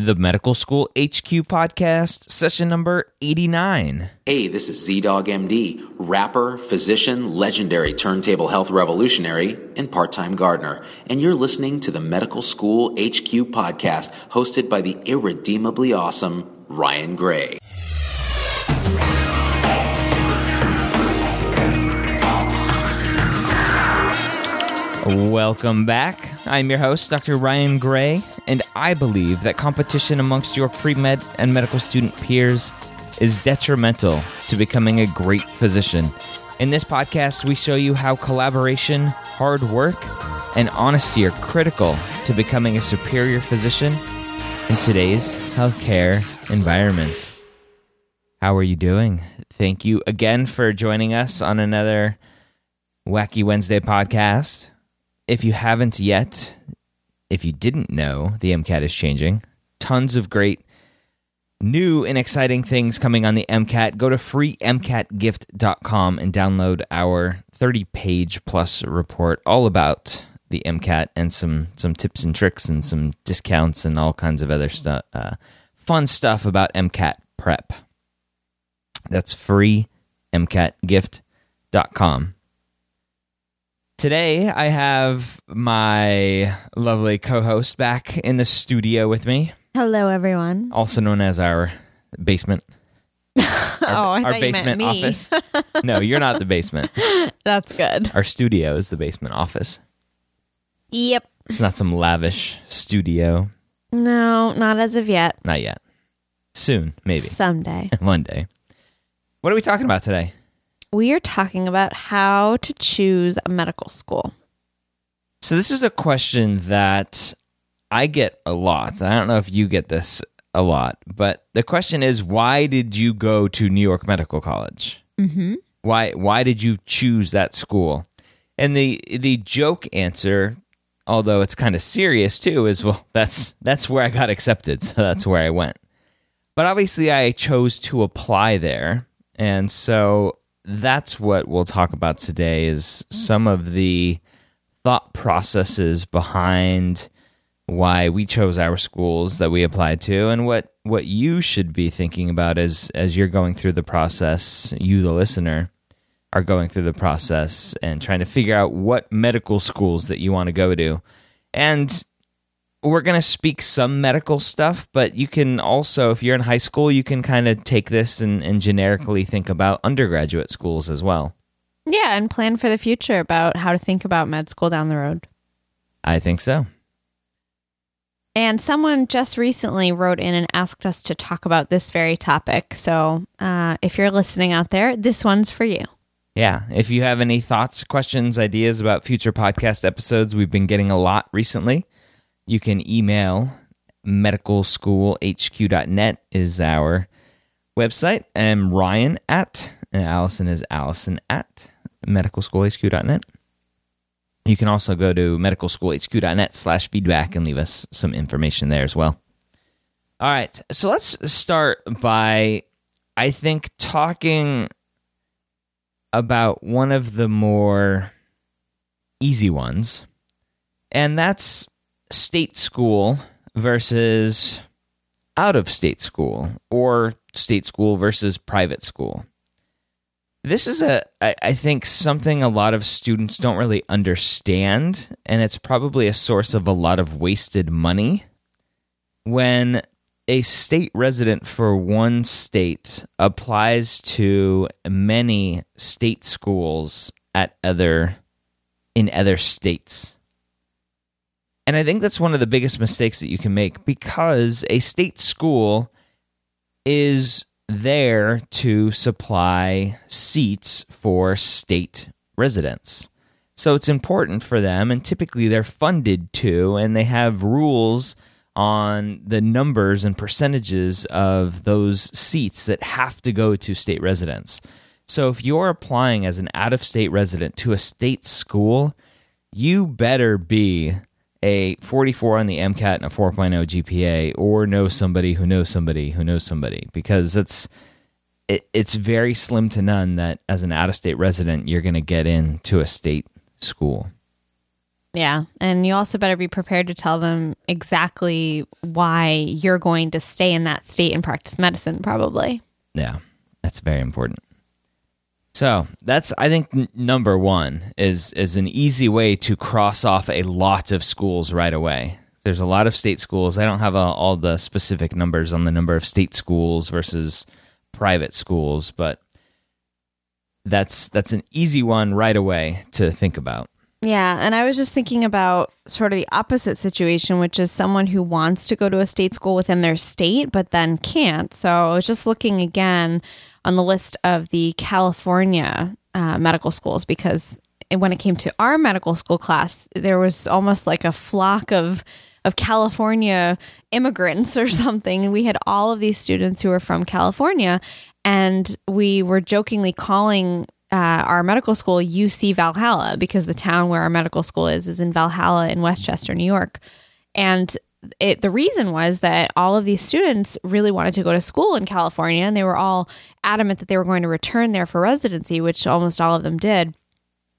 The Medical School HQ Podcast, session number 89. Hey, this is ZDogg MD, rapper, physician, legendary turntable health revolutionary, and part time gardener. And you're listening to the Medical School HQ Podcast, hosted by the irredeemably awesome Ryan Gray. Welcome back. I'm your host, Dr. Ryan Gray, and I believe that competition amongst your pre med and medical student peers is detrimental to becoming a great physician. In this podcast, we show you how collaboration, hard work, and honesty are critical to becoming a superior physician in today's healthcare environment. How are you doing? Thank you again for joining us on another Wacky Wednesday podcast. If you haven't yet, if you didn't know, the MCAT is changing. Tons of great new and exciting things coming on the MCAT. Go to freemcatgift.com and download our 30 page plus report all about the MCAT and some, some tips and tricks and some discounts and all kinds of other stuff, uh, fun stuff about MCAT prep. That's freemcatgift.com. Today, I have my lovely co host back in the studio with me, Hello, everyone. also known as our basement. Our, oh, I our thought you basement meant me. office. no, you're not the basement. That's good. Our studio is the basement office. Yep. It's not some lavish studio. No, not as of yet. Not yet. Soon, maybe. Someday. One day. What are we talking about today? We are talking about how to choose a medical school. So, this is a question that I get a lot. I don't know if you get this a lot, but the question is why did you go to New York Medical College? Mm-hmm. Why why did you choose that school? And the the joke answer, although it's kind of serious too, is well that's that's where I got accepted, so that's where I went. But obviously I chose to apply there, and so that's what we'll talk about today is some of the thought processes behind why we chose our schools that we applied to and what what you should be thinking about as as you're going through the process you the listener are going through the process and trying to figure out what medical schools that you want to go to. And we're going to speak some medical stuff but you can also if you're in high school you can kind of take this and, and generically think about undergraduate schools as well Yeah, and plan for the future about how to think about med school down the road. i think so And someone just recently wrote in and asked us to talk about this very topic. So uh, if you're listening out there, this one's for you. Yeah. If you have any thoughts, questions, ideas about future podcast episodes, we've been getting a lot recently. You can email medicalschoolhq.net is our website. And Ryan at, and Allison is Allison at medicalschoolhq.net. You can also go to medicalschoolhq.net slash feedback and leave us some information there as well. All right. So let's start by, I think, talking about one of the more easy ones, and that's state school versus out of state school or state school versus private school. This is a, I think, something a lot of students don't really understand, and it's probably a source of a lot of wasted money. When a state resident for one state applies to many state schools at other in other states. And I think that's one of the biggest mistakes that you can make because a state school is there to supply seats for state residents. So it's important for them, and typically they're funded to, and they have rules on the numbers and percentages of those seats that have to go to state residents. So if you're applying as an out of state resident to a state school, you better be a 44 on the MCAT and a 4.0 GPA or know somebody who knows somebody who knows somebody because it's it, it's very slim to none that as an out of state resident you're going to get into a state school. Yeah. And you also better be prepared to tell them exactly why you're going to stay in that state and practice medicine, probably. Yeah, that's very important. So that's I think n- number one is is an easy way to cross off a lot of schools right away. There's a lot of state schools. I don't have uh, all the specific numbers on the number of state schools versus private schools, but that's that's an easy one right away to think about. Yeah, and I was just thinking about sort of the opposite situation, which is someone who wants to go to a state school within their state, but then can't. So I was just looking again on the list of the California uh, medical schools because when it came to our medical school class, there was almost like a flock of of California immigrants or something. We had all of these students who were from California, and we were jokingly calling uh, our medical school UC Valhalla because the town where our medical school is is in Valhalla in Westchester, New York. And it, the reason was that all of these students really wanted to go to school in California and they were all adamant that they were going to return there for residency, which almost all of them did.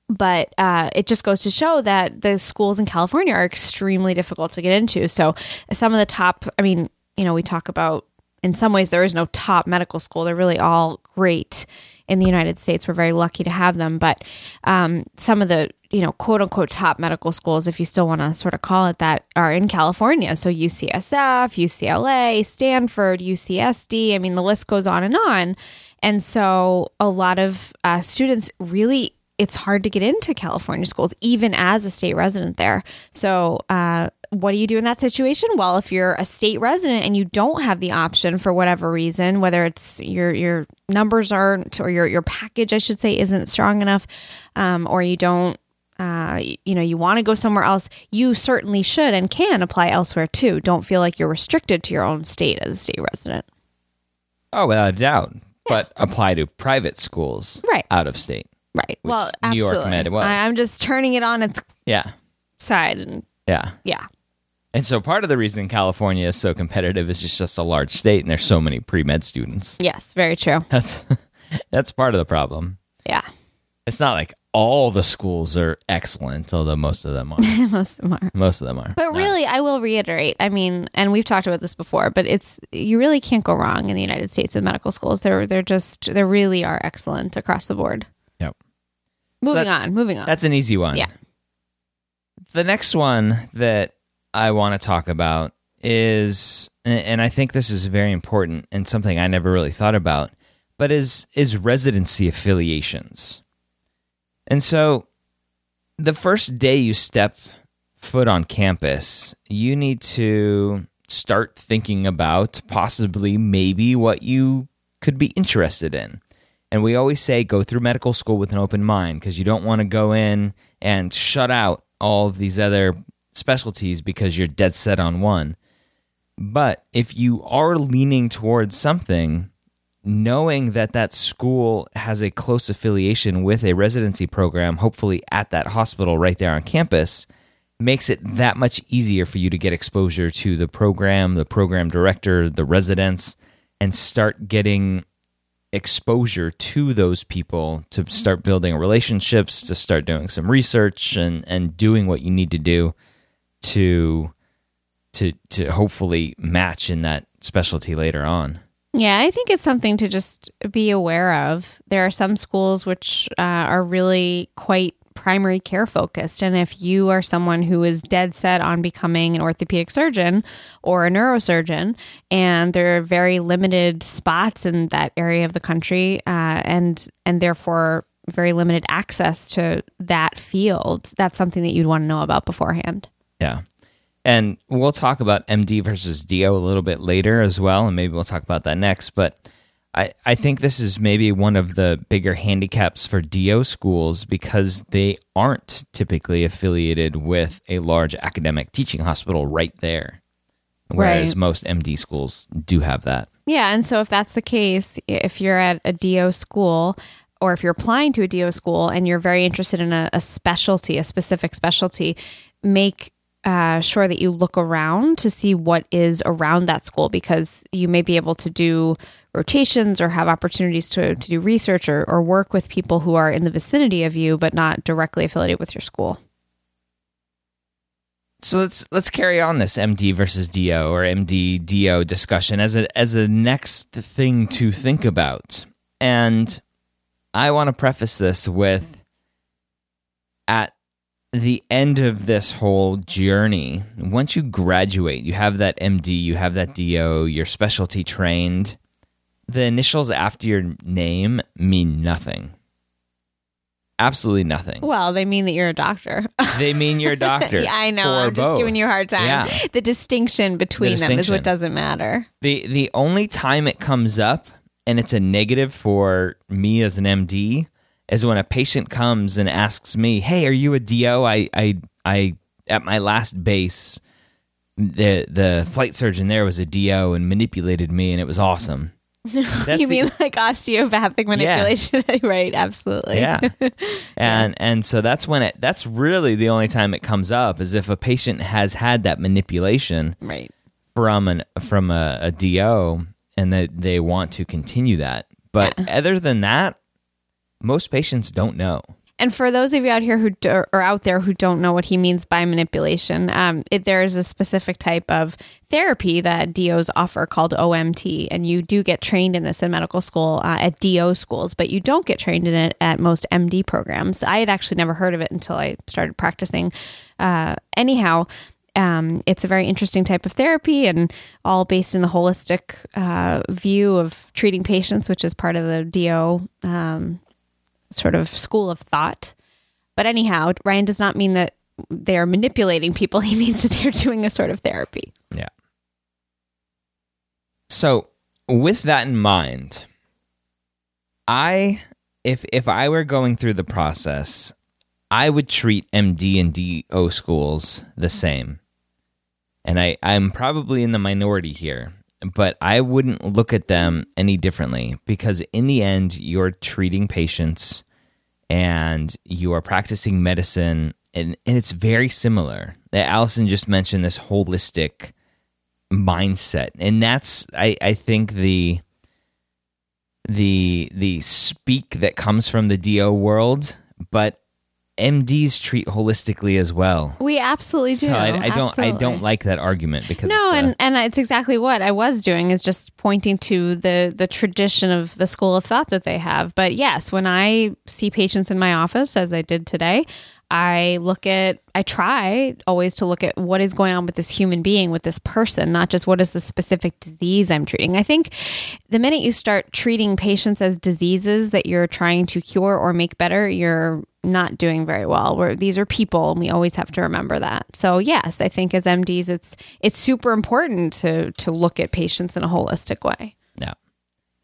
But uh, it just goes to show that the schools in California are extremely difficult to get into. So, some of the top, I mean, you know, we talk about in some ways there is no top medical school, they're really all great in the United States. We're very lucky to have them. But um, some of the, you know, quote unquote top medical schools, if you still want to sort of call it that, are in California. So UCSF, UCLA, Stanford, UCSD. I mean, the list goes on and on. And so a lot of uh, students really it's hard to get into California schools, even as a state resident there. So, uh, what do you do in that situation? Well, if you're a state resident and you don't have the option for whatever reason, whether it's your your numbers aren't or your your package, I should say, isn't strong enough, um, or you don't. Uh, you know, you want to go somewhere else, you certainly should and can apply elsewhere too. Don't feel like you're restricted to your own state as a state resident. Oh, without a doubt. But apply to private schools Right. out of state. Right. Well, New York absolutely. Med was. I, I'm just turning it on its Yeah. side, and Yeah. yeah, And so part of the reason California is so competitive is it's just a large state and there's so many pre-med students. yes, very true. That's that's part of the problem. Yeah, It's not like all the schools are excellent, although most of them are. most of them are. most of them are. But really, I will reiterate. I mean, and we've talked about this before, but it's you really can't go wrong in the United States with medical schools. They're they're just they really are excellent across the board. Yep. Moving that- on, moving on. That's an easy one. Yeah. The next one that I want to talk about is, and- I think this is very important and something I never really thought about, but is is residency affiliations. And so, the first day you step foot on campus, you need to start thinking about possibly maybe what you could be interested in. And we always say go through medical school with an open mind because you don't want to go in and shut out all of these other specialties because you're dead set on one. But if you are leaning towards something, knowing that that school has a close affiliation with a residency program, hopefully at that hospital right there on campus, makes it that much easier for you to get exposure to the program, the program director, the residents, and start getting exposure to those people to start building relationships, to start doing some research and and doing what you need to do to to to hopefully match in that specialty later on. Yeah, I think it's something to just be aware of. There are some schools which uh, are really quite primary care focused. And if you are someone who is dead set on becoming an orthopedic surgeon or a neurosurgeon, and there are very limited spots in that area of the country, uh, and and therefore very limited access to that field, that's something that you'd want to know about beforehand. Yeah. And we'll talk about MD versus DO a little bit later as well, and maybe we'll talk about that next. But I, I think this is maybe one of the bigger handicaps for DO schools because they aren't typically affiliated with a large academic teaching hospital right there. Whereas Right. most MD schools do have that. Yeah, and so if that's the case, if you're at a DO school or if you're applying to a DO school and you're very interested in a, a specialty, a specific specialty, make uh, sure that you look around to see what is around that school because you may be able to do rotations or have opportunities to, to do research or, or work with people who are in the vicinity of you but not directly affiliated with your school. So let's let's carry on this MD versus DO or MD DO discussion as a as a next thing to think about. And I want to preface this with at the end of this whole journey, once you graduate, you have that MD, you have that DO, you're specialty trained. The initials after your name mean nothing. Absolutely nothing. Well, they mean that you're a doctor. They mean you're a doctor. yeah, I know. I'm just giving you a hard time. Yeah. The distinction between them is what doesn't matter. The the only time it comes up and it's a negative for me as an MD is when a patient comes and asks me, "Hey, are you a DO?" I I I at my last base the the flight surgeon there was a DO and manipulated me and it was awesome. You the- mean like osteopathic manipulation, right? Absolutely. yeah. And and so that's when it that's really the only time it comes up is if a patient has had that manipulation Right. from an from a, a DO and that they want to continue that. But other than that, most patients don't know. And for those of you out here who do, or out there who don't know what he means by manipulation, um, it, there is a specific type of therapy that DOs offer called OMT, and you do get trained in this in medical school uh, at DO schools, but you don't get trained in it at most MD programs. I had actually never heard of it until I started practicing. Uh, anyhow. Um, it's a very interesting type of therapy and all based in the holistic uh, view of treating patients, which is part of the DO um, sort of school of thought. But anyhow, Ryan does not mean that they are manipulating people. He means that they're doing a sort of therapy. Yeah. So, with that in mind, I if if I were going through the process, I would treat MD and DO schools the same. And I I'm probably in the minority here, but I wouldn't look at them any differently because in the end you're treating patients and you are practicing medicine and, and it's very similar. Allison just mentioned this holistic mindset and that's I, I think the the the speak that comes from the DO world, but MDs treat holistically as well. We absolutely do. So I, I don't I don't like that argument because No, it's a- and and it's exactly what I was doing is just pointing to the the tradition of the school of thought that they have. But yes, when I see patients in my office, as I did today, I look at I try always to look at what is going on with this human being, with this person, not just what is the specific disease I'm treating. I think the minute you start treating patients as diseases that you're trying to cure or make better, you're not doing very well. Where these are people, and we always have to remember that. So yes, I think as MDs, it's it's super important to to look at patients in a holistic way.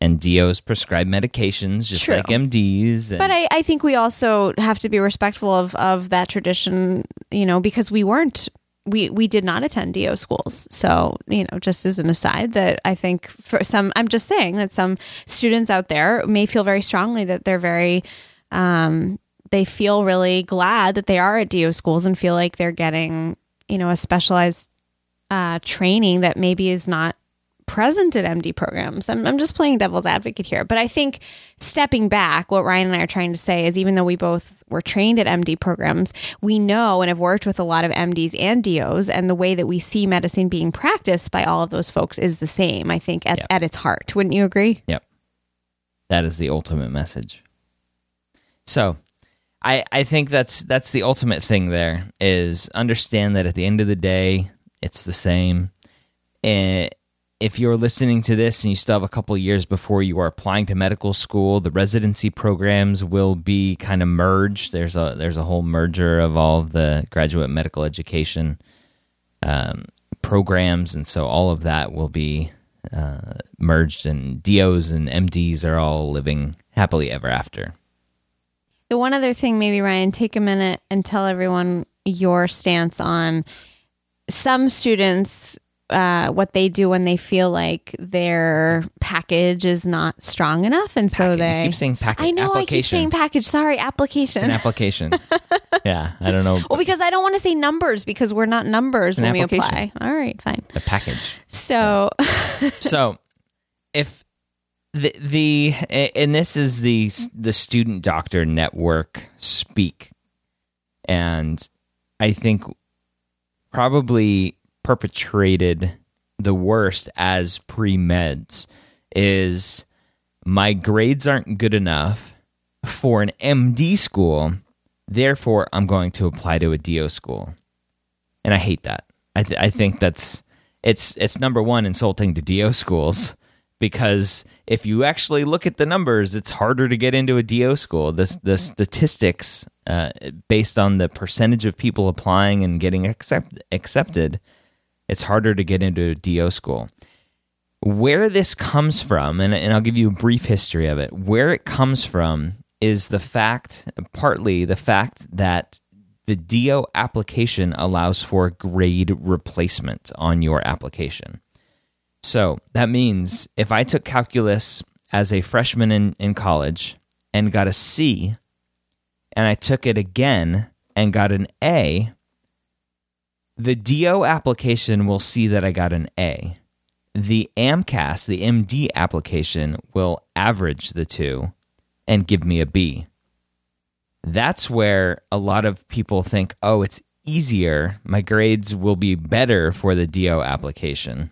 And DOs prescribe medications just True. like MDs. And, But I, I think we also have to be respectful of, of that tradition, you know, because we weren't we we did not attend DO schools. So, you know, just as an aside that I think for some I'm just saying that some students out there may feel very strongly that they're very um they feel really glad that they are at DO schools and feel like they're getting, you know, a specialized uh training that maybe is not present at MD programs. I'm, I'm just playing devil's advocate here. But I think stepping back, what Ryan and I are trying to say is even though we both were trained at MD programs, we know and have worked with a lot of MDs and DOs, and the way that we see medicine being practiced by all of those folks is the same, I think, at, Yep. at its heart. Wouldn't you agree? Yep. That is the ultimate message. So, I I think that's that's the ultimate thing there is understand that at the end of the day, it's the same. Eh, if you're listening to this and you still have a couple years before you are applying to medical school, the residency programs will be kind of merged. There's a there's a whole merger of all of the graduate medical education um, programs, and so all of that will be uh, merged, and DOs and MDs are all living happily ever after. The one other thing, maybe Ryan, take a minute and tell everyone your stance on some students. Uh, what they do when they feel like their package is not strong enough, and so Package. they. You keep saying package. I know I keep saying package. Sorry, application. It's an application. yeah, I don't know. well, because I don't want to say numbers because we're not numbers when we apply. All right, fine. A package. So, so if the the and this is the the student doctor network speak and i think probably perpetrated the worst as pre-meds is my grades aren't good enough for an md school therefore i'm going to apply to a do school and I hate that. I th- I think that's it's it's number one insulting to DO schools because if you actually look at the numbers, it's harder to get into a DO school. This the statistics uh, based on the percentage of people applying and getting accept- accepted, it's harder to get into a DO school. Where this comes from, and, and I'll give you a brief history of it. Where it comes from is the fact, partly the fact that the DO application allows for grade replacement on your application. So that means if I took calculus as a freshman in, in college and got a C, and I took it again and got an A, the DO application will see that I got an A. The AMCAS, the MD application, will average the two and give me a B that's where a lot of people think, oh, it's easier. My grades will be better for the DO application.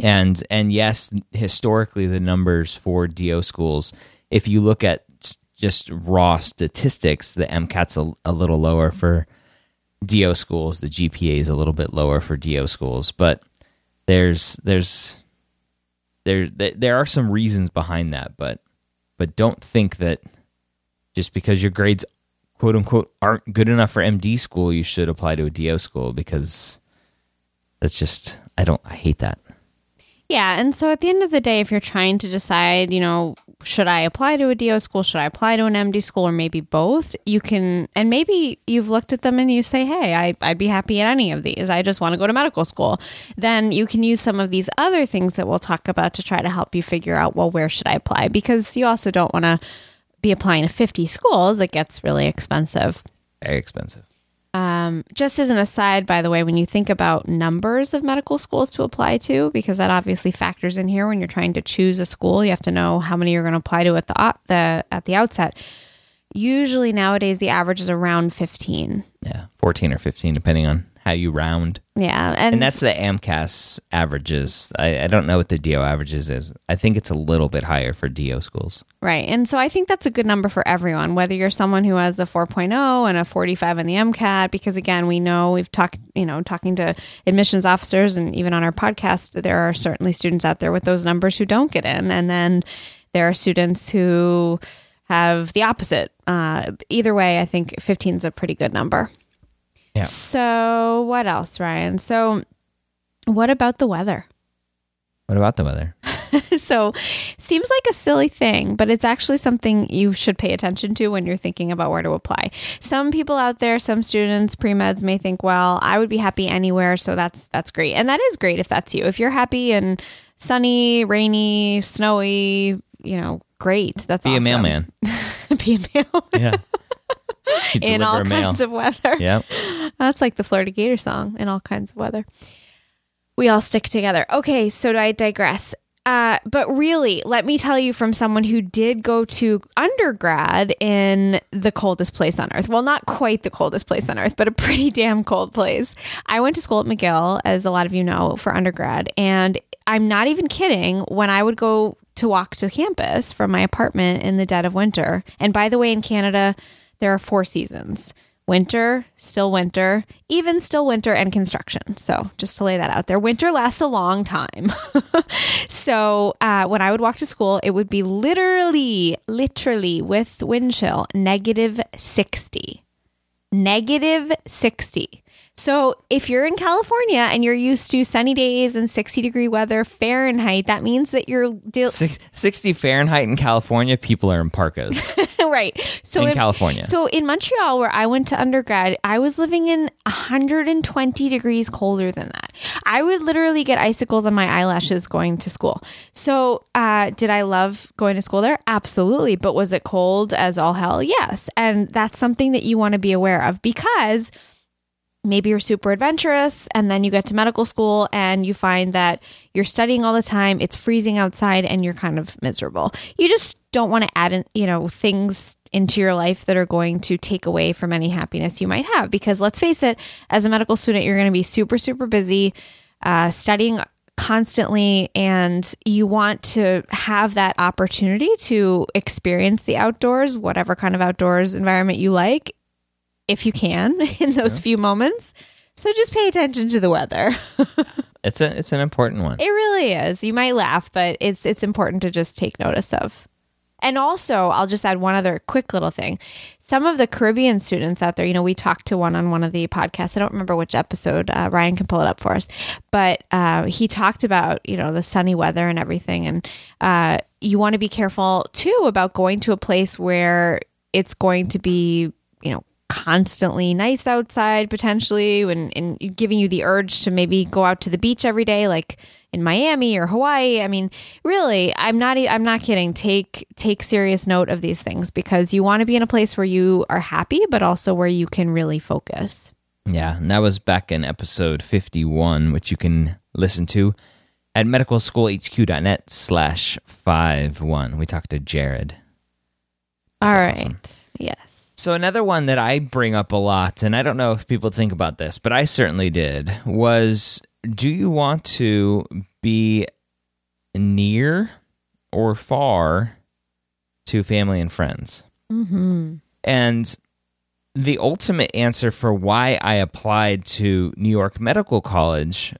And and yes, historically the numbers for DO schools, if you look at just raw statistics, the MCAT's a, a little lower for DO schools, the GPA is a little bit lower for DO schools, but there's there's there there are some reasons behind that, but but don't think that just because your grades quote unquote aren't good enough for MD school, you should apply to a DO school because that's just I don't I hate that. yeah. And so at the end of the day, if you're trying to decide, you know, should I apply to a DO school? Should I apply to an MD school or maybe both? You can, and maybe you've looked at them and you say, hey, I, I'd be happy at any of these. I just want to go to medical school. Then you can use some of these other things that we'll talk about to try to help you figure out, well, where should I apply? Because you also don't want to be applying to 50 schools. It gets really expensive. Very expensive. Um, just as an aside, by the way, when you think about numbers of medical schools to apply to, because that obviously factors in here when you're trying to choose a school, you have to know how many you're going to apply to at the o- the at the outset. Usually nowadays the average is around 15. Yeah, fourteen or fifteen, depending on how you round. Yeah, and, And that's the AMCAS averages. I, I don't know what the DO averages is. I think it's a little bit higher for DO schools. Right. And so I think that's a good number for everyone, whether you're someone who has a 4.0 and a 45 in the MCAT, because again, we know we've talked, you know, talking to admissions officers and even on our podcast, there are certainly students out there with those numbers who don't get in. And then there are students who have the opposite. Uh, either way, I think 15 is a pretty good number. Yeah. So what else, Ryan? So what about the weather? What about the weather? so seems like a silly thing but it's actually something you should pay attention to when you're thinking about where to apply some people out there some students pre-meds may think well i would be happy anywhere so that's that's great and that is great if that's you if you're happy and sunny rainy snowy you know great that's Be awesome. a mailman. be a mailman Yeah. In all mail. kinds of weather Yep. that's like the Florida Gator song in all kinds of weather. we all stick together. Okay, so I digress. Uh, but really, let me tell you from someone who did go to undergrad in the coldest place on earth. Well, not quite the coldest place on earth, but a pretty damn cold place. I went to school at McGill, as a lot of you know, for undergrad. And I'm not even kidding. When I would go to walk to campus from my apartment in the dead of winter, and by the way, in Canada, there are four seasons winter, still winter, even still winter, and construction. So just to lay that out there, winter lasts a long time. so uh, when I would walk to school, it would be literally, literally with wind chill, negative 60. Negative 60. So if you're in California and you're used to sunny days and 60 degree weather Fahrenheit, that means that you're deal- 60 Fahrenheit in California, people are in parkas. right. So in, California. So in Montreal, where I went to undergrad, I was living in 120 degrees colder than that. I would literally get icicles on my eyelashes going to school. So uh, did I love going to school there? Absolutely. But was it cold as all hell? Yes. And that's something that you want to be aware of because maybe you're super adventurous and then you get to medical school and you find that you're studying all the time it's freezing outside and you're kind of miserable. You just don't want to add in you know things into your life that are going to take away from any happiness you might have. Because let's face it as a medical student you're going to be super super busy uh, studying constantly and you want to have that opportunity to experience the outdoors whatever kind of outdoors environment you like if you can in those yeah. few moments. So just pay attention to the weather. it's a it's an important one. It really is. You might laugh, but it's it's important to just take notice of. And also, I'll just add one other quick little thing. Some of the Caribbean students out there, you know, we talked to one on one of the podcasts. I don't remember which episode. Uh, Ryan can pull it up for us, but uh, he talked about you know the sunny weather and everything, and uh, you want to be careful too about going to a place where it's going to be you know constantly nice outside potentially and, and giving you the urge to maybe go out to the beach every day like in Miami or Hawaii. I mean really I'm not I'm not kidding. Take take serious note of these things because you want to be in a place where you are happy but also where you can really focus. Yeah and that was back in episode 51 which you can listen to at medicalschoolhq.net slash 51 we talked to Jared. All right, awesome. yes so, another one that I bring up a lot, and I don't know if people think about this, but I certainly did, was do you want to be near or far to family and friends? Mm-hmm. And the ultimate answer for why I applied to New York Medical College,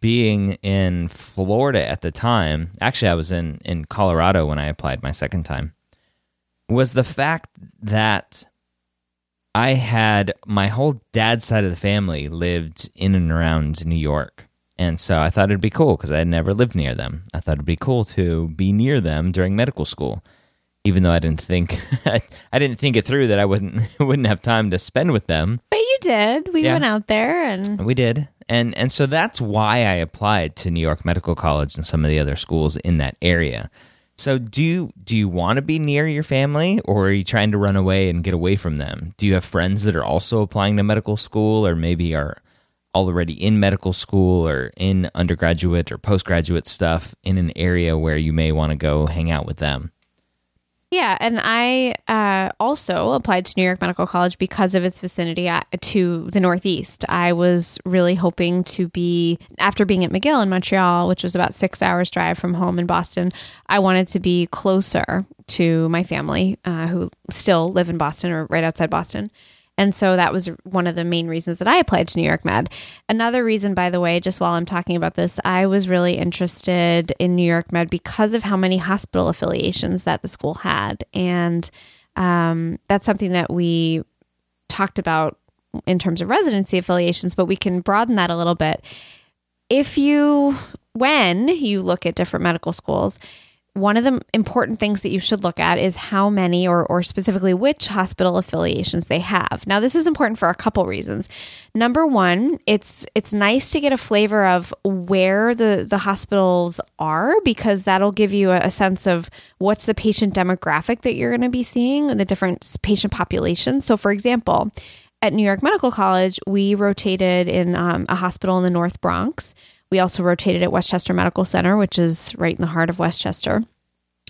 being in Florida at the time, actually, I was in, in Colorado when I applied my second time was the fact that I had my whole dad's side of the family lived in and around New York. And so I thought it'd be cool because I had never lived near them. I thought it'd be cool to be near them during medical school, even though I didn't think I didn't think it through that I wouldn't wouldn't have time to spend with them. But you did. We yeah. went out there and we did. And and so that's why I applied to New York Medical College and some of the other schools in that area. So do do you want to be near your family or are you trying to run away and get away from them? Do you have friends that are also applying to medical school or maybe are already in medical school or in undergraduate or postgraduate stuff in an area where you may want to go hang out with them? Yeah, and I uh, also applied to New York Medical College because of its vicinity at, to the Northeast. I was really hoping to be, after being at McGill in Montreal, which was about six hours drive from home in Boston, I wanted to be closer to my family uh, who still live in Boston or right outside Boston. And so that was one of the main reasons that I applied to New York Med. Another reason, by the way, just while I'm talking about this, I was really interested in New York Med because of how many hospital affiliations that the school had. And um, that's something that we talked about in terms of residency affiliations, but we can broaden that a little bit. If you, when you look at different medical schools, one of the important things that you should look at is how many or, or specifically which hospital affiliations they have. Now, this is important for a couple reasons. Number one, it's it's nice to get a flavor of where the, the hospitals are because that'll give you a, a sense of what's the patient demographic that you're going to be seeing and the different patient populations. So, for example, at New York Medical College, we rotated in um, a hospital in the North Bronx We also rotated at Westchester Medical Center, which is right in the heart of Westchester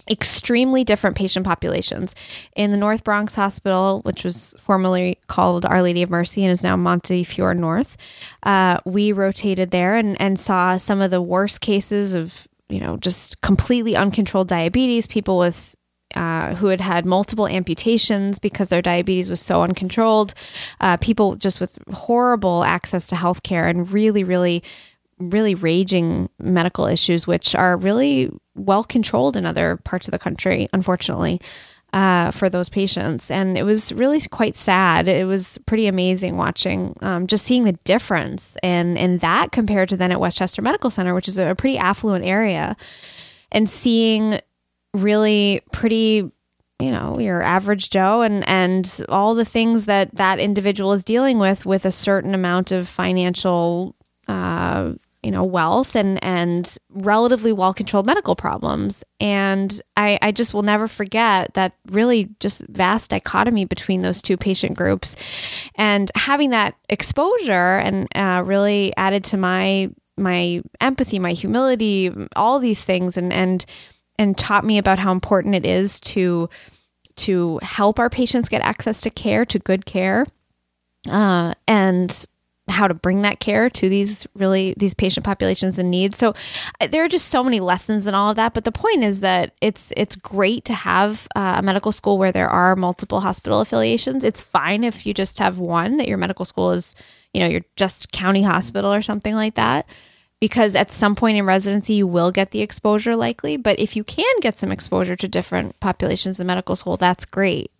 extremely different patient populations. In the North Bronx Hospital, which was formerly called Our Lady of Mercy and is now Montefiore North, uh, we rotated there and, and saw some of the worst cases of, you know, just completely uncontrolled diabetes, people with uh, who had had multiple amputations because their diabetes was so uncontrolled, uh, people just with horrible access to healthcare and really, really really raging medical issues, which are really well controlled in other parts of the country, unfortunately, uh, for those patients. And it was really quite sad. It was pretty amazing watching, um, just seeing the difference in, in that compared to then at Westchester Medical Center, which is a pretty affluent area, and seeing really pretty you know your average joe and and all the things that that individual is dealing with with a certain amount of financial uh, you know wealth and and relatively well controlled medical problems. And I, I just will never forget that really just vast dichotomy between those two patient groups. And having that exposure and uh, really added to my my empathy my humility all these things and and and taught me about how important it is to to help our patients get access to care to good care. Uh, and how to bring that care to these really these patient populations in need. So uh, there are just so many lessons in all of that. But the point is that it's it's great to have uh, a medical school where there are multiple hospital affiliations. It's fine if you just have one that your medical school is you know you're just county hospital or something like that. Because at some point in residency, you will get the exposure likely. But if you can get some exposure to different populations in medical school, that's great.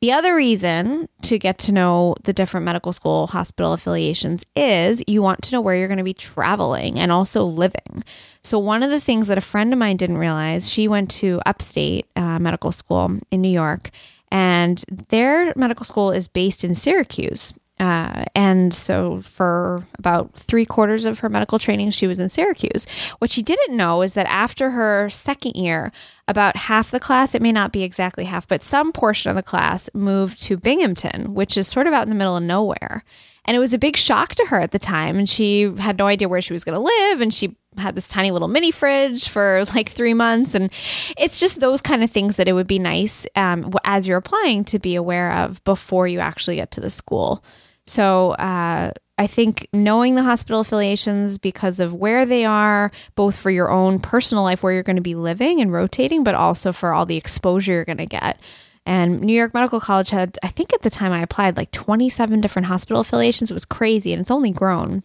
The other reason to get to know the different medical school hospital affiliations is you want to know where you're going to be traveling and also living. So, one of the things that a friend of mine didn't realize, she went to upstate uh, medical school in New York, and their medical school is based in Syracuse. Uh, and so, for about three quarters of her medical training, she was in Syracuse. What she didn't know is that after her second year, about half the class, it may not be exactly half, but some portion of the class moved to Binghamton, which is sort of out in the middle of nowhere. And it was a big shock to her at the time. And she had no idea where she was going to live. And she had this tiny little mini fridge for like three months. And it's just those kind of things that it would be nice um, as you're applying to be aware of before you actually get to the school. So uh, I think knowing the hospital affiliations because of where they are, both for your own personal life, where you're going to be living and rotating, but also for all the exposure you're going to get. And New York Medical College had, I think at the time I applied, like 27 different hospital affiliations. It was crazy and it's only grown.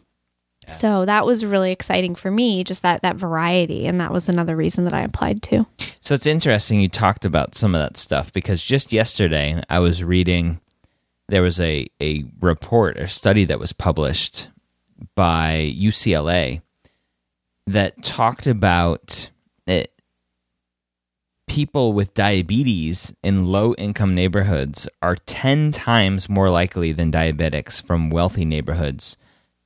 Yeah. So that was really exciting for me, just that that variety, and that was another reason that I applied too. So it's interesting you talked about some of that stuff because just yesterday I was reading there was a, a report or study that was published by UCLA that talked about it, people with diabetes in low income neighborhoods are 10 times more likely than diabetics from wealthy neighborhoods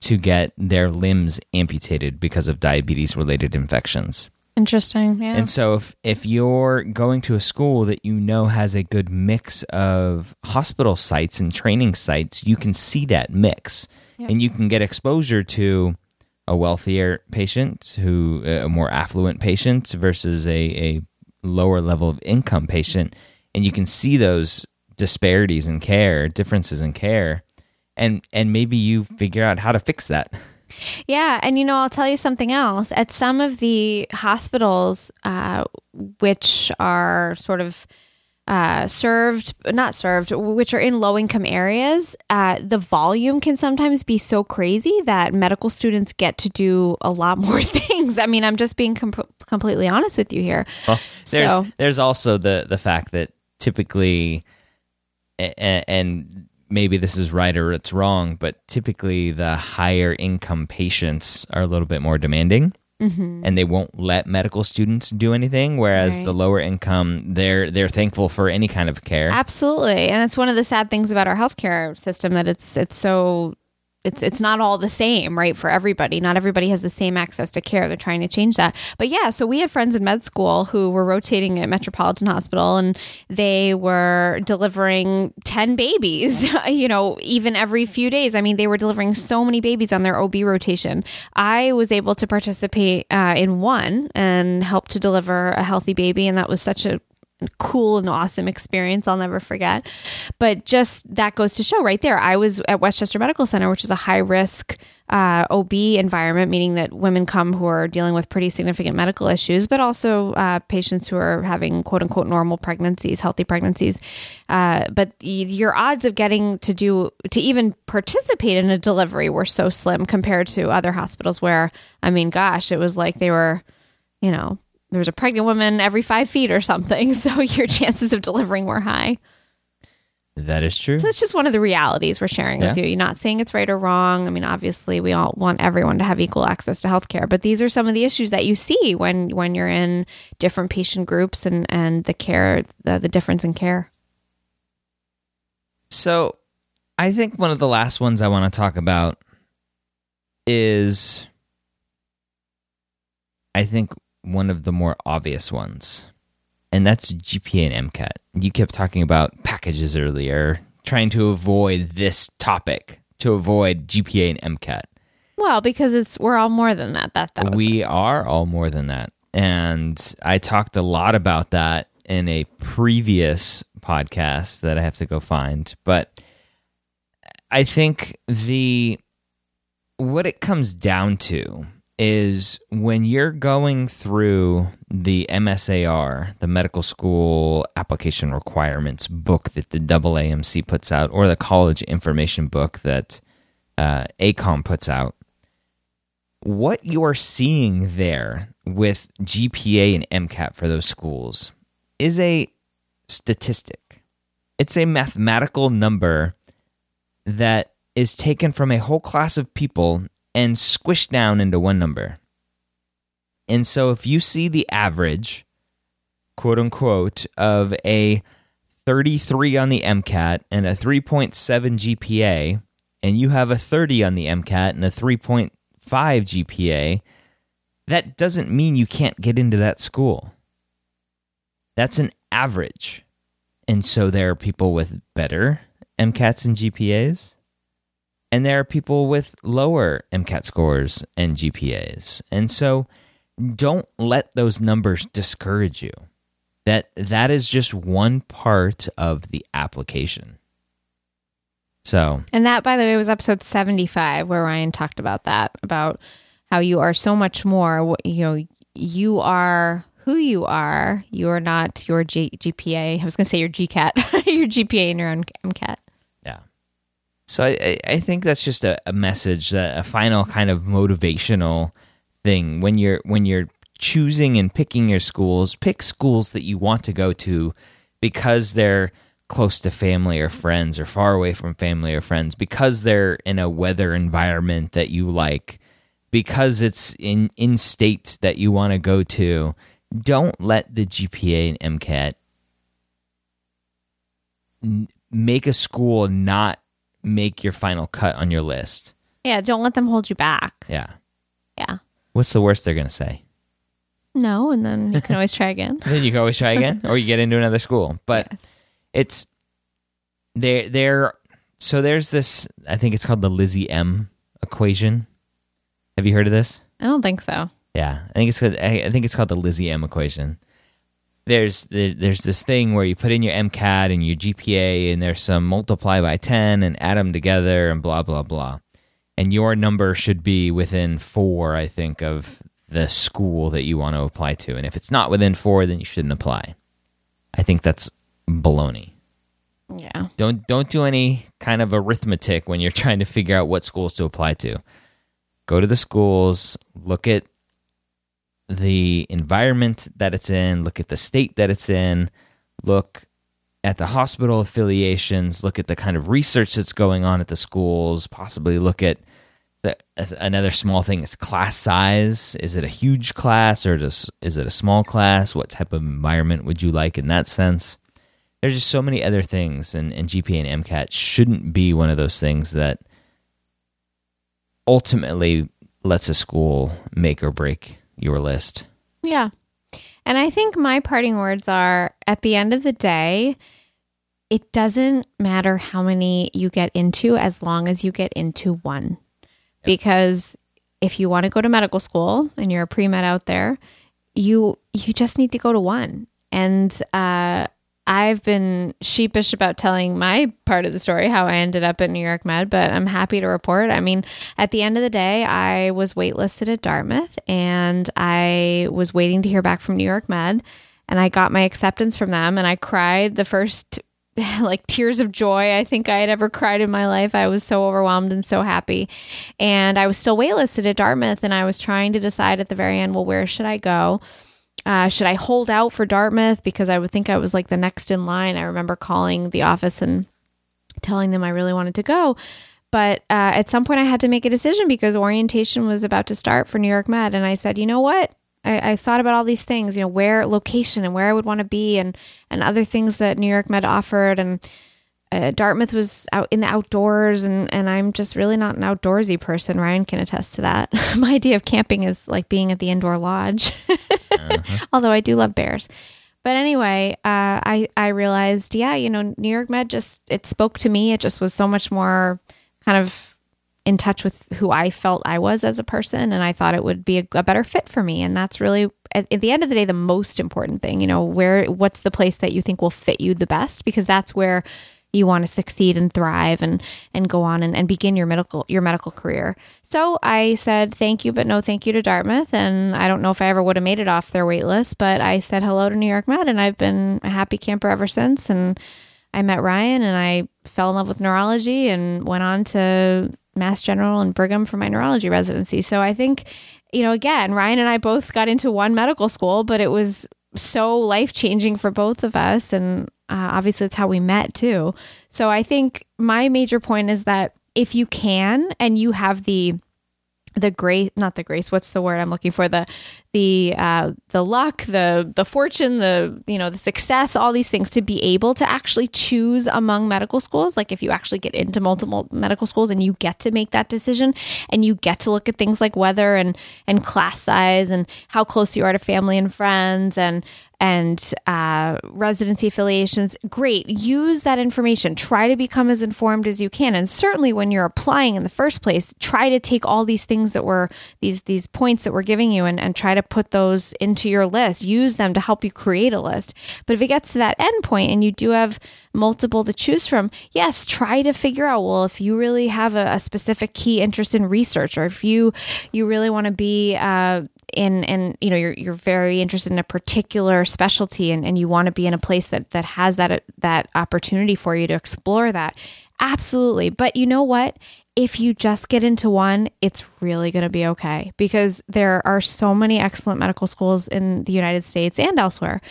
to get their limbs amputated because of diabetes related infections. Interesting. Yeah. And so if if you're going to a school that you know has a good mix of hospital sites and training sites, you can see that mix. Yep. And you can get exposure to a wealthier patient who a more affluent patient versus a, a lower level of income patient and you can see those disparities in care, differences in care and and maybe you figure out how to fix that. Yeah, and you know, I'll tell you something else. At some of the hospitals, uh, which are sort of uh, served, not served, which are in low income areas, uh, the volume can sometimes be so crazy that medical students get to do a lot more things. I mean, I'm just being com- completely honest with you here. Well, there's so, there's also the the fact that typically, and, and maybe this is right or it's wrong, but typically the higher income patients are a little bit more demanding. Mm-hmm. And they won't let medical students do anything, whereas right. the lower income, they're they're thankful for any kind of care. Absolutely, and it's one of the sad things about our healthcare system that it's it's so it's it's not all the same, right, for everybody. Not everybody has the same access to care. They're trying to change that. But yeah, so we had friends in med school who were rotating at Metropolitan Hospital and they were delivering 10 babies, you know, even every few days. I mean, they were delivering so many babies on their OB rotation. I was able to participate uh, in one and help to deliver a healthy baby and that was such a cool and awesome experience I'll never forget. But just that goes to show right there. I was at Westchester Medical Center, which is a high risk uh, OB environment, meaning that women come who are dealing with pretty significant medical issues, but also uh, patients who are having quote unquote normal pregnancies, healthy pregnancies. Uh, but your odds of getting to do, to even participate in a delivery were so slim compared to other hospitals where, I mean, gosh, it was like they were, you know, there was a pregnant woman every five feet or something. So your chances of delivering were high. That is true. So it's just one of the realities we're sharing yeah. with you. You're not saying it's right or wrong. I mean, obviously, we all want everyone to have equal access to healthcare, but these are some of the issues that you see when when you're in different patient groups and and the care, the, the difference in care. So, I think one of the last ones I want to talk about is I think one of the more obvious ones, and that's GPA and MCAT. You kept talking about packages earlier, trying to avoid this topic, to avoid GPA and MCAT. Well, because it's we're all more than that. That, that we the- are all more than that, and I talked a lot about that in a previous podcast that I have to go find, but I think the what it comes down to is when you're going through the MSAR, the medical school application requirements book that the AAMC puts out, or the college information book that uh, ACOM puts out, what you're seeing there with GPA and MCAT for those schools is a statistic. It's a mathematical number that is taken from a whole class of people and squished down into one number. And so if you see the average, quote unquote, of a 33 on the MCAT and a 3.7 GPA, and you have a 30 on the MCAT and a 3.5 GPA, that doesn't mean you can't get into that school. That's an average. And so there are people with better MCATs and GPAs, and there are people with lower MCAT scores and GPAs. And so don't let those numbers discourage you. That that is just one part of the application. So, and that by the way was episode 75 where Ryan talked about that about how you are so much more you know you are who you are. You are not your G- GPA. I was going to say your GCAT, your GPA and your own MCAT. So I, I think that's just a, a message, a final kind of motivational thing when you're when you're choosing and picking your schools. Pick schools that you want to go to because they're close to family or friends, or far away from family or friends, because they're in a weather environment that you like, because it's in in state that you want to go to. Don't let the GPA and MCAT make a school not make your final cut on your list. Yeah, don't let them hold you back. Yeah. Yeah. What's the worst they're going to say? No, and then you can always try again. then you can always try again, or you get into another school. But yes. it's there. There. So there's this. I think it's called the LizzyM equation. Have you heard of this? I don't think so. Yeah, I think it's. I think it's called the LizzyM equation there's there's this thing where you put in your MCAT and your GPA, and there's some multiply by ten and add them together and blah blah blah, and your number should be within four, I think, of the school that you want to apply to, and if it's not within four, then you shouldn't apply. I think that's baloney. Yeah. Don't don't do any kind of arithmetic when you're trying to figure out what schools to apply to. Go to the schools, look at the environment that it's in, look at the state that it's in, look at the hospital affiliations, look at the kind of research that's going on at the schools, possibly look at the, another small thing is class size. Is it a huge class or just, is it a small class? What type of environment would you like in that sense? There's just so many other things, and, and GPA and MCAT shouldn't be one of those things that ultimately lets a school make or break your list. Yeah. And I think my parting words are at the end of the day, it doesn't matter how many you get into as long as you get into one. Because if you want to go to medical school and you're a pre-med out there, you you just need to go to one. And uh I've been sheepish about telling my part of the story, how I ended up at New York Med, but I'm happy to report. I mean, at the end of the day, I was waitlisted at Dartmouth and I was waiting to hear back from New York Med. And I got my acceptance from them and I cried the first like tears of joy I think I had ever cried in my life. I was so overwhelmed and so happy. And I was still waitlisted at Dartmouth and I was trying to decide at the very end, well, where should I go? Uh, should I hold out for Dartmouth because I would think I was like the next in line? I remember calling the office and telling them I really wanted to go. But uh, at some point, I had to make a decision because orientation was about to start for New York Med. And I said, you know what? I, I thought about all these things, you know, where location and where I would want to be and, and other things that New York Med offered. And uh, Dartmouth was out in the outdoors, and, and I'm just really not an outdoorsy person. Ryan can attest to that. My idea of camping is like being at the indoor lodge, uh-huh. although I do love bears. But anyway, uh, I I realized, yeah, you know, New York Med just it spoke to me. It just was so much more kind of in touch with who I felt I was as a person, and I thought it would be a, a better fit for me. And that's really, at, at, the end of the day, the most important thing. You know, where what's the place that you think will fit you the best? Because that's where you want to succeed and thrive and and go on and, and begin your medical your medical career. So I said thank you, but no thank you to Dartmouth. And I don't know if I ever would have made it off their wait list, but I said hello to New York Med and I've been a happy camper ever since. And I met Ryan and I fell in love with neurology and went on to Mass General and Brigham for my neurology residency. So I think, you know, again, Ryan and I both got into one medical school, but it was so life changing for both of us. And uh, obviously, it's how we met too. So I think my major point is that if you can and you have the the grace not the grace what's the word i'm looking for? The the uh the luck the the fortune the you know the success all these things to be able to actually choose among medical schools. Like if you actually get into multiple medical schools and you get to make that decision and you get to look at things like weather and and class size and how close you are to family and friends and and uh, residency affiliations, great. Use that information. Try to become as informed as you can. And certainly when you're applying in the first place, try to take all these things that were these these points that we're giving you and, and try to put those into your list. Use them to help you create a list. But if it gets to that end point and you do have multiple to choose from, yes, try to figure out, well, if you really have a, a specific key interest in research or if you you really want to be uh, in and you know you're you're very interested in a particular specialty and, and you want to be in a place that that has that that opportunity for you to explore that absolutely. But you know what? If you just get into one it's really going to be okay because there are so many excellent medical schools in the United States and elsewhere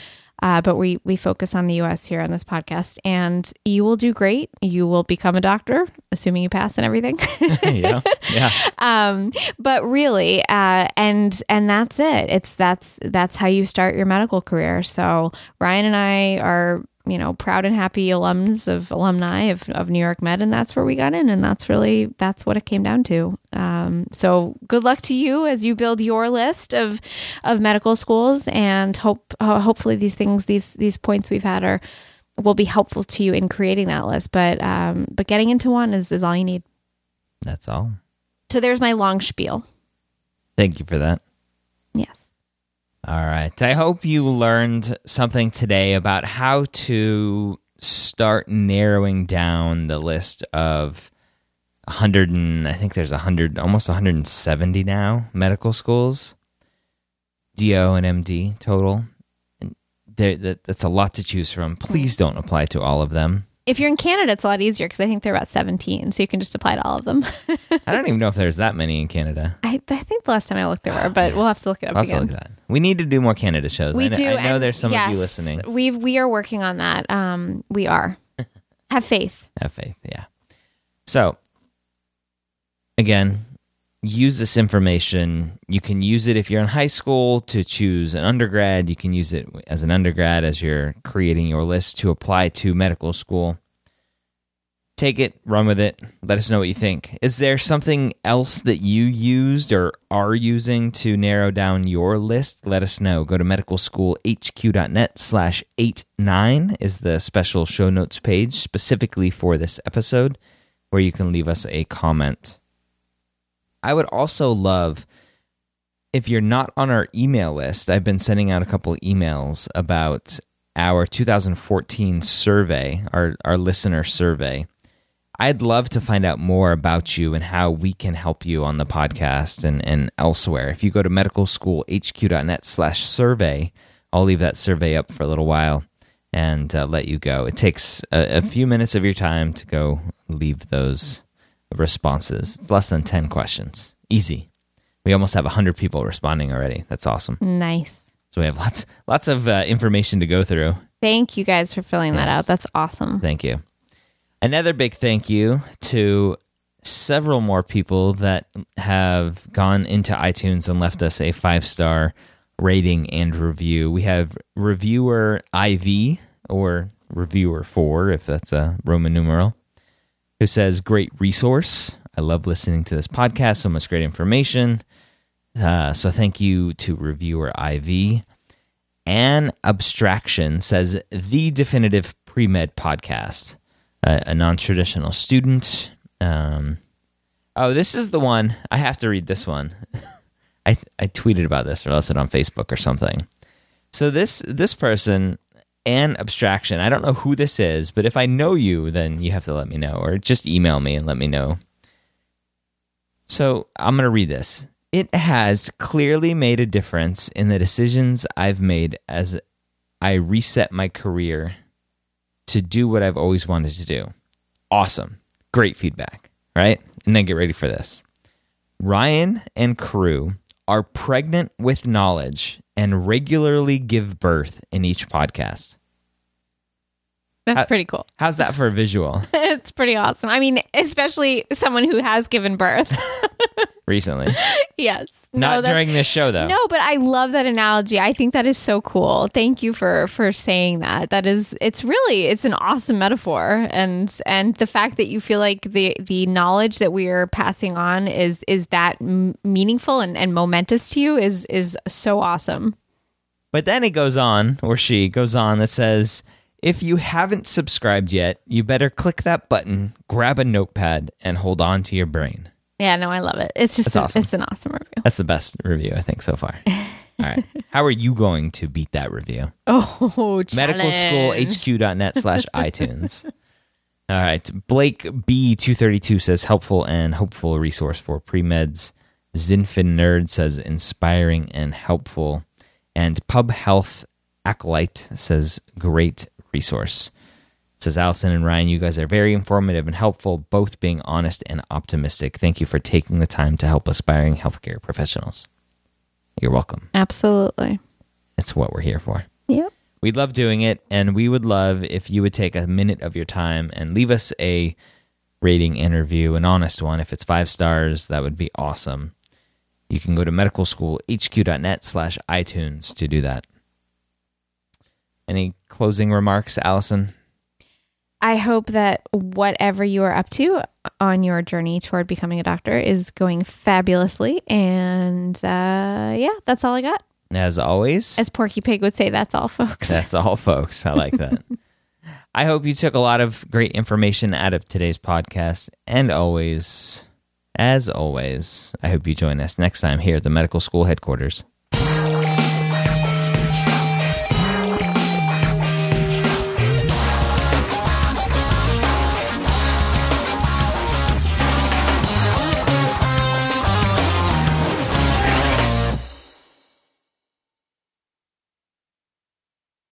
uh, but we we focus on the U.S. here on this podcast, and you will do great. You will become a doctor, assuming you pass and everything. yeah, yeah. Um, but really, uh, and and that's it. It's that's that's how you start your medical career. So Ryan and I are you know, proud and happy alums of alumni of, of New York Med, and that's where we got in, and that's really that's what it came down to. Um, so good luck to you as you build your list of of medical schools, and hope uh, hopefully these things these these points we've had are will be helpful to you in creating that list. But um, but getting into one is is all you need. That's all. So there's my long spiel. Thank you for that. Yes. All right. I hope you learned something today about how to start narrowing down the list of 100 and I think there's 100 almost 170 now medical schools. DO and MD total. And there, that, that's a lot to choose from. Please don't apply to all of them if you're in Canada, it's a lot easier because I think they're about 17, so you can just apply to all of them. I don't even know if there's that many in Canada. I, I think the last time I looked there were, but we'll have to look it up we'll again. Look we need to do more Canada shows. We I, do. I know there's some yes, of you listening. We we are working on that. Um, we are. have faith. Have faith. Yeah. So, again, use this information. You can use it if you're in high school to choose an undergrad. You can use it as an undergrad as you're creating your list to apply to medical school. take it, run with it. Let us know what you think. Is there something else that you used or are using to narrow down your list? Let us know. Go to medicalschoolhq.net slash 89 is the special show notes page specifically for this episode where you can leave us a comment. I would also love if you're not on our email list, I've been sending out a couple emails about our 2014 survey, our, our listener survey. I'd love to find out more about you and how we can help you on the podcast and, and elsewhere. If you go to medicalschoolhq.net slash survey, I'll leave that survey up for a little while and uh, let you go. It takes a, a few minutes of your time to go leave those responses. It's less than 10 questions. Easy. We almost have 100 people responding already. That's awesome. Nice. So we have lots lots of uh, information to go through. Thank you guys for filling that out. That's awesome. Thank you. Another big thank you to several more people that have gone into iTunes and left us a five star rating and review. We have reviewer IV or reviewer four, if that's a Roman numeral, who says, Great resource. I love listening to this podcast. So much great information. Uh, so thank you to reviewer IV. An Abstraction says, The definitive pre med podcast. A, non traditional student. Um, oh, this is the one. I have to read this one. I, I tweeted about this or left it on Facebook or something. So this this person an abstraction. I don't know who this is, but if I know you, then you have to let me know or just email me and let me know. So I'm going to read this. It has clearly made a difference in the decisions I've made as I reset my career to do what I've always wanted to do. Awesome. Great feedback, right? And then get ready for this. Ryan and crew are pregnant with knowledge and regularly give birth in each podcast. That's Uh, pretty cool. How's that for a visual it's pretty awesome. I mean, especially someone who has given birth. recently? yes. Not that's- during this show, though. No, but I love that analogy. I think that is so cool. Thank you for for saying that. That is it's really it's an awesome metaphor and and the fact that you feel like the the knowledge that we are passing on is is that m- meaningful and, and momentous to you is is so awesome. But then it goes on, or she goes on, that says, if you haven't subscribed yet, you better click that button, grab a notepad, and hold on to your brain. Yeah, no, I love it. It's just an, awesome. it's an awesome review. That's the best review, I think, so far. All right. How are you going to beat that review? Oh, medicalschoolhq.net slash iTunes. All right. Blake B232 says helpful and hopeful resource for pre-meds. Zinfin Nerd says inspiring and helpful. And Pub Health Acolyte says great resource. Says Allison and Ryan, you guys are very informative and helpful, both being honest and optimistic. Thank you for taking the time to help aspiring healthcare professionals. You're welcome. Absolutely. It's what we're here for. Yep. We love doing it, and we would love if you would take a minute of your time and leave us a rating interview, an honest one. If it's five stars, that would be awesome. You can go to medicalschoolhq.net slash iTunes to do that. Any closing remarks, Allison? I hope that whatever you are up to on your journey toward becoming a doctor is going fabulously. And uh, yeah, that's all I got. As always, As Porky Pig would say, that's all, folks. that's all, folks. I like that. I hope you took a lot of great information out of today's podcast. And always, as always, I hope you join us next time here at the medical school headquarters.